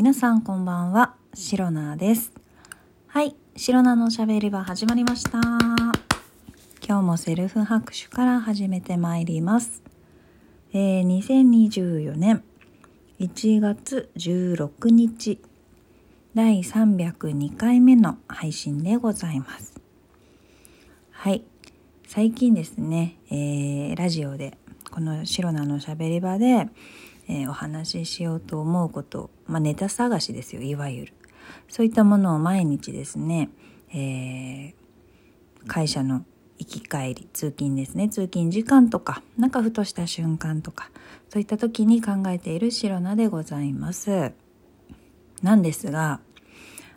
皆さんこんばんは、シロナです。はい、シロナのおしゃべり場始まりました。今日もセルフ拍手から始めてまいります。えー、2024年1月16日、第302回目の配信でございます。はい、最近ですね、えー、ラジオでこのシロナのおしゃべり場で、えーお話ししようと思うこと、まあ、ネタ探しですよいわゆる。そういったものを毎日ですね、えー会社の行き帰り通勤ですね通勤時間とかなんかふとした瞬間とかそういった時に考えているシロナでございます。なんですが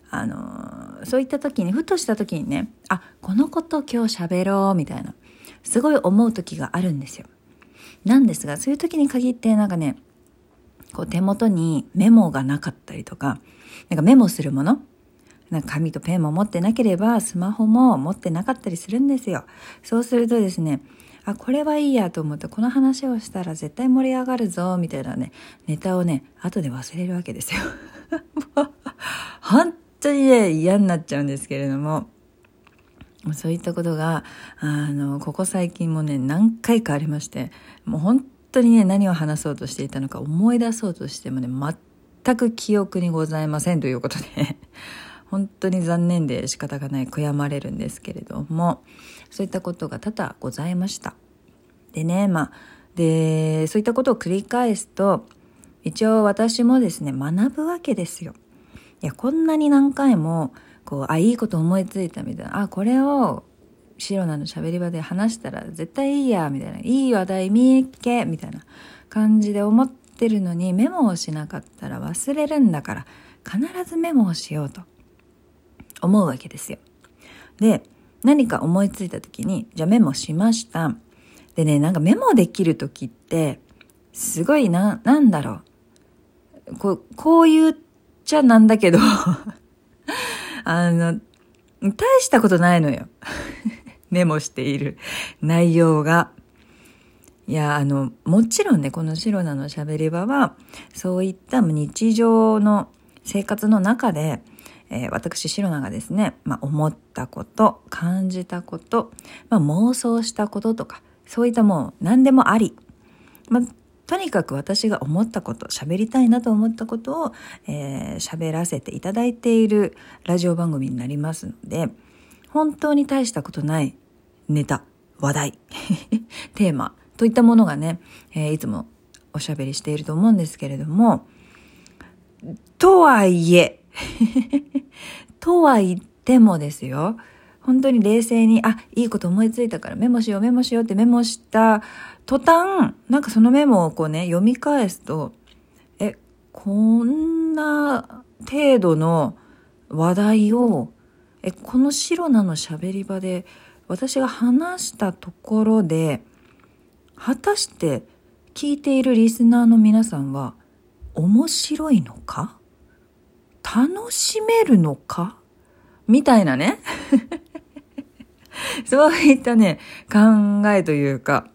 あのそういった時にふとした時にねあこのこと今日喋ろうみたいなすごい思う時があるんですよ。なんですがそういう時に限ってなんかねこう手元にメモがなかったりとか、なんかメモするものなんか紙とペンも持ってなければスマホも持ってなかったりするんですよ。そうするとですね、あ、これはいいやと思ってこの話をしたら絶対盛り上がるぞみたいなね、ネタをね、後で忘れるわけですよ。本当にね、嫌になっちゃうんですけれども、そういったことが、あの、ここ最近もね、何回かありまして、もう本当にね、何を話そうとしていたのか思い出そうとしてもね、全く記憶にございませんということで、本当に残念で仕方がない、悔やまれるんですけれども、そういったことが多々ございました。でね、まあ、で、そういったことを繰り返すと、一応私もですね、学ぶわけですよ。いや、こんなに何回も、こう、あ、いいこと思いついたみたいな、あ、これを、シロナの喋り場で話したら絶対いいや、みたいな、いい話題見っけ、みたいな感じで思ってるのに、メモをしなかったら忘れるんだから、必ずメモをしようと思うわけですよ。で、何か思いついた時に、じゃあメモしました。でね、なんかメモできる時って、すごいな、なんだろう。こう、こう言っちゃなんだけど、あの、大したことないのよ。メモしている内容が。いや、あの、もちろんね、このシロナの喋り場は、そういった日常の生活の中で、えー私、シロナがですね、まあ、思ったこと、感じたこと、まあ、妄想したこととか、そういったもう何でもあり。まあ、とにかく私が思ったこと、喋りたいなと思ったことを、えー喋らせていただいているラジオ番組になりますので、本当に大したことないネタ、話題、テーマといったものがね、えーいつもおしゃべりしていると思うんですけれども、とはいえ、とは言ってもですよ、本当に冷静に、あ、いいこと思いついたからメモしようメモしようってメモした途端、なんかそのメモをこうね、読み返すと、え、こんな程度の話題を、え、このシロナの喋り場で私が話したところで、果たして聞いているリスナーの皆さんは面白いのか？楽しめるのか？みたいなね。そういったね、考えというか、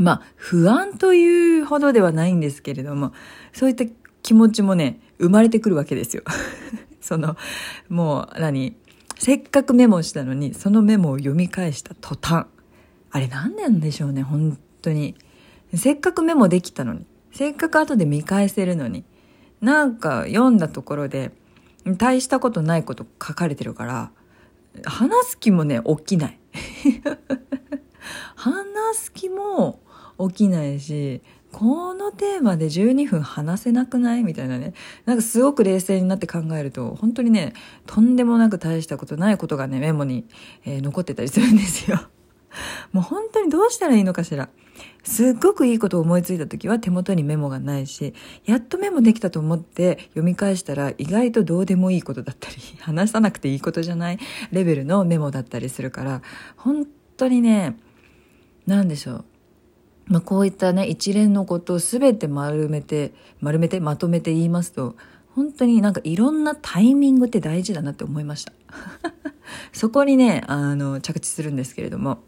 まあ、不安というほどではないんですけれども、そういった気持ちもね、生まれてくるわけですよ。その、もう何、せっかくメモしたのに、そのメモを読み返した途端、あれ何なんでしょうね、本当に。せっかくメモできたのに、せっかく後で見返せるのに、なんか読んだところで、大したことないこと書かれてるから、話す気もね、起きない。話す気も起きないし、このテーマで12分話せなくない？みたいなね。なんかすごく冷静になって考えると、本当にね、とんでもなく大したことないことがね、メモに、えー残ってたりするんですよ。もう本当にどうしたらいいのかしら。すっごくいいことを思いついた時は手元にメモがないし、やっとメモできたと思って読み返したら意外とどうでもいいことだったり、話さなくていいことじゃないレベルのメモだったりするから、本当にね、なんでしょう。まあ、こういったね、一連のことを全て丸めて、丸めて、まとめて言いますと、本当になんかいろんなタイミングって大事だなって思いました。そこにね、あの、着地するんですけれども、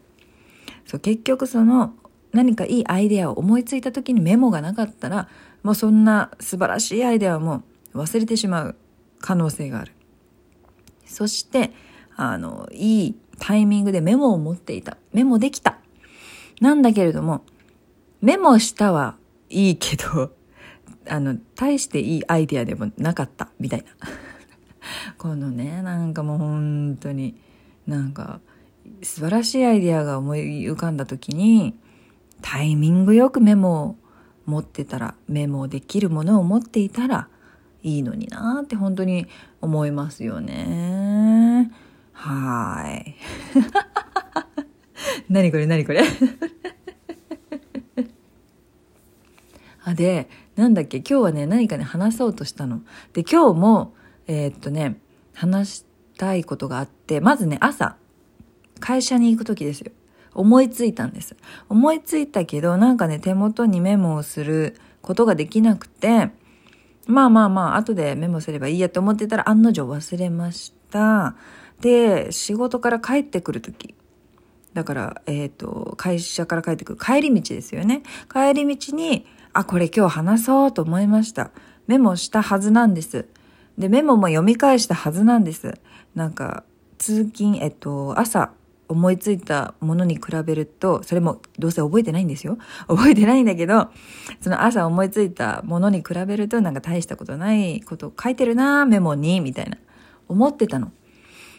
そう、結局その、何かいいアイデアを思いついた時にメモがなかったら、もうそんな素晴らしいアイデアも忘れてしまう可能性がある。そして、あの、いいタイミングでメモを持っていた。メモできた。なんだけれども、メモしたはいいけど、あの、大していいアイディアでもなかった、みたいな。このね、なんかもう本当に、なんか、素晴らしいアイディアが思い浮かんだ時に、タイミングよくメモを持ってたら、メモできるものを持っていたらいいのになーって本当に思いますよね。はい。何これ何これあ、で、なんだっけ、今日はね、何かね、話そうとしたの。で、今日も、えー、っとね、話したいことがあって、まずね、朝、会社に行く時ですよ。思いついたんです。思いついたけど、なんかね、手元にメモをすることができなくて、まあまあまあ、後でメモすればいいやと思ってたら案の定忘れました。で、仕事から帰ってくる時だから、えっ、ー、と、会社から帰ってくる帰り道ですよね。帰り道に、あ、これ今日話そうと思いました。メモしたはずなんです。で、メモも読み返したはずなんです。なんか、通勤、えっと、朝思いついたものに比べると、それもどうせ覚えてないんですよ。覚えてないんだけど、その朝思いついたものに比べると、なんか大したことないこと書いてるなメモに、みたいな。思ってたの。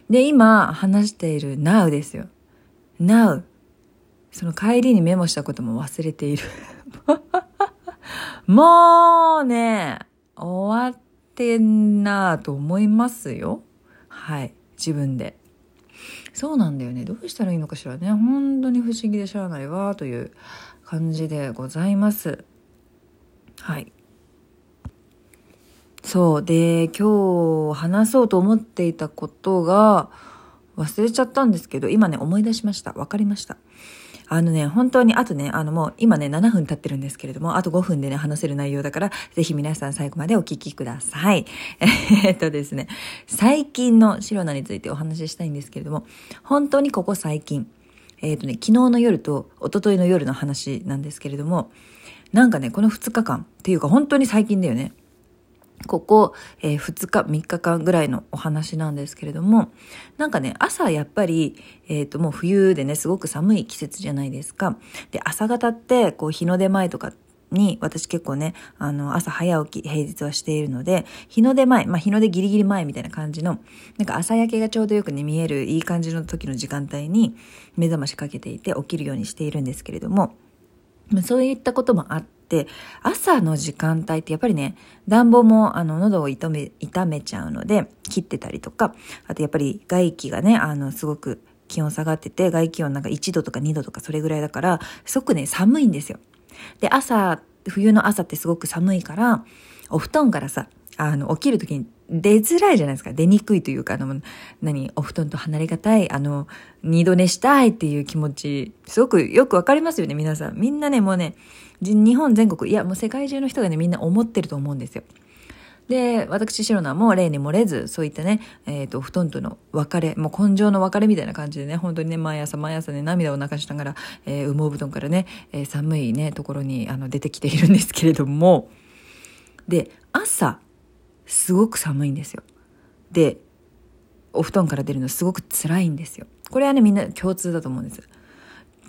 で、今話している now ですよ。now。その帰りにメモしたことも忘れている。もうね、終わってんなと思いますよ。はい。自分で。そうなんだよね。どうしたらいいのかしらね。本当に不思議でしゃあないわ、という感じでございます。はい。そう。で、今日話そうと思っていたことが忘れちゃったんですけど、今ね、思い出しました。わかりました。あのね、本当に、あとね、あのもう今ね、7分経ってるんですけれども、あと5分でね、話せる内容だから、ぜひ皆さん最後までお聞きください。えっとですね、最近のシロナについてお話ししたいんですけれども、本当にここ最近、えっ、とね、昨日の夜と一昨日の夜の話なんですけれども、なんかね、この2日間っていうか本当に最近だよね。ここ、えー、2日、3日間ぐらいのお話なんですけれども、なんかね、朝やっぱり、えっ、ー、と、もう冬でね、すごく寒い季節じゃないですか。で、朝方って、こう、日の出前とかに、私結構ね、あの、朝早起き、平日はしているので、日の出前、まあ、日の出ギリギリ前みたいな感じの、なんか朝焼けがちょうどよくね、見えるいい感じの時の時間帯に、目覚ましかけていて起きるようにしているんですけれども、そういったこともあって、、朝の時間帯ってやっぱりね、暖房もあの喉を痛め、痛めちゃうので、切ってたりとか、あとやっぱり外気がね、あの、すごく気温下がってて、外気温なんか1度とか2度とかそれぐらいだから、すごくね、寒いんですよ。で、朝、冬の朝ってすごく寒いから、お布団からさ、あの、起きるときに出づらいじゃないですか。出にくいというか、あの、何、お布団と離れがたい、あの、二度寝したいっていう気持ち、すごくよくわかりますよね、皆さん。みんなね、もうね、日本全国、いや、もう世界中の人がね、みんな思ってると思うんですよ。で、私、シロナも例に漏れず、そういったね、えっ、ー、と、布団との別れ、もう根性の別れみたいな感じでね、本当にね、毎朝毎朝ね、涙を流しながら、えー、羽毛布団からね、えー、寒いね、ところに、あの、出てきているんですけれども、で、朝、すごく寒いんですよ。で、お布団から出るのすごく辛いんですよ。これはね、みんな共通だと思うんです。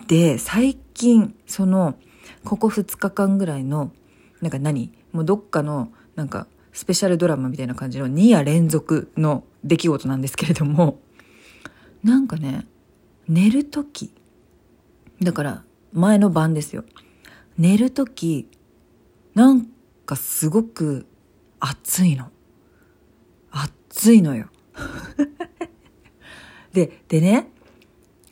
で、最近、その、ここ2日間ぐらいの、なんか何？もうどっかの、なんか、スペシャルドラマみたいな感じの2夜連続の出来事なんですけれども、なんかね、寝るとき、だから前の晩ですよ。寝るとき、なんかすごく暑いの。暑いのよ。で、でね、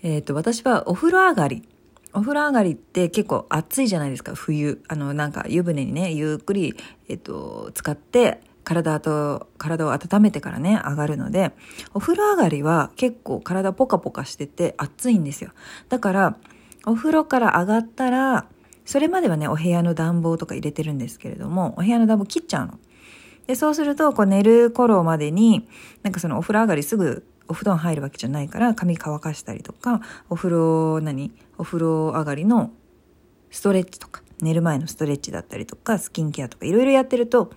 えっ、と、私はお風呂上がり、お風呂上がりって結構暑いじゃないですか、冬。あの、なんか湯船にね、ゆっくり、えっ、と、使って、体と、体を温めてからね、上がるので、お風呂上がりは結構体ポカポカしてて暑いんですよ。だから、お風呂から上がったら、それまではね、お部屋の暖房とか入れてるんですけれども、お部屋の暖房切っちゃうの。で、そうすると、こう寝る頃までに、なんかそのお風呂上がりすぐお布団入るわけじゃないから、髪乾かしたりとか、お風呂、何お風呂上がりのストレッチとか、寝る前のストレッチだったりとか、スキンケアとかいろいろやってると、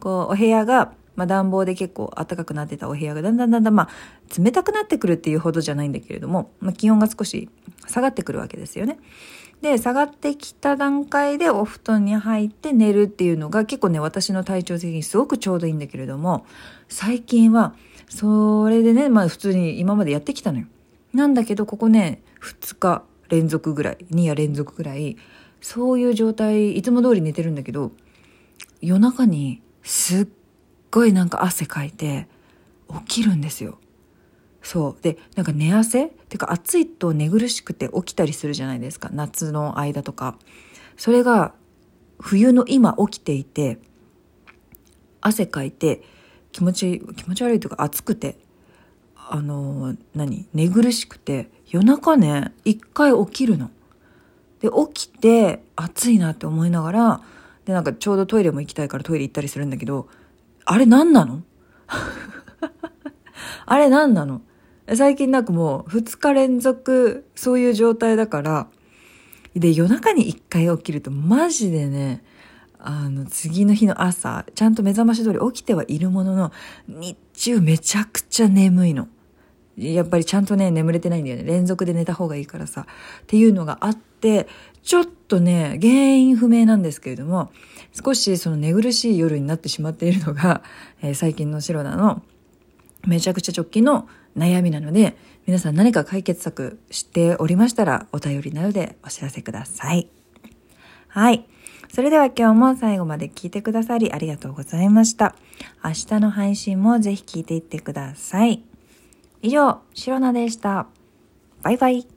こう、お部屋が、まあ、暖房で結構暖かくなってたお部屋がだんだんだんだん、まあ、冷たくなってくるっていうほどじゃないんだけれども、まあ、気温が少し下がってくるわけですよね。で、下がってきた段階でお布団に入って寝るっていうのが結構ね、私の体調的にすごくちょうどいいんだけれども、最近は、それでね、まあ普通に今までやってきたのよ。なんだけど、ここね、2日連続ぐらい、2夜連続ぐらい、そういう状態、いつも通り寝てるんだけど、夜中にすっごいなんか汗かいて、起きるんですよ。そう。で、なんか寝汗？ってか暑いと寝苦しくて起きたりするじゃないですか。夏の間とか。それが冬の今起きていて、汗かいて気持ち、気持ち悪いというか暑くて、あの、何？寝苦しくて、夜中ね、一回起きるの。で、起きて暑いなって思いながら、で、なんかちょうどトイレも行きたいからトイレ行ったりするんだけど、あれ何なの？あれ何なの？最近なんかもう2日連続そういう状態だから、で、夜中に1回起きるとマジでね、あの、次の日の朝、ちゃんと目覚まし通り起きてはいるものの、日中めちゃくちゃ眠いの。やっぱりちゃんとね、眠れてないんだよね。連続で寝た方がいいからさ。っていうのがあって、ちょっとね、原因不明なんですけれども、少しその寝苦しい夜になってしまっているのが、えー、最近の白田のめちゃくちゃ直近の悩みなので、皆さん何か解決策知っておりましたら、お便りなどでお知らせください。はい。それでは今日も最後まで聞いてくださりありがとうございました。明日の配信もぜひ聞いていってください。以上、シロナでした。バイバイ。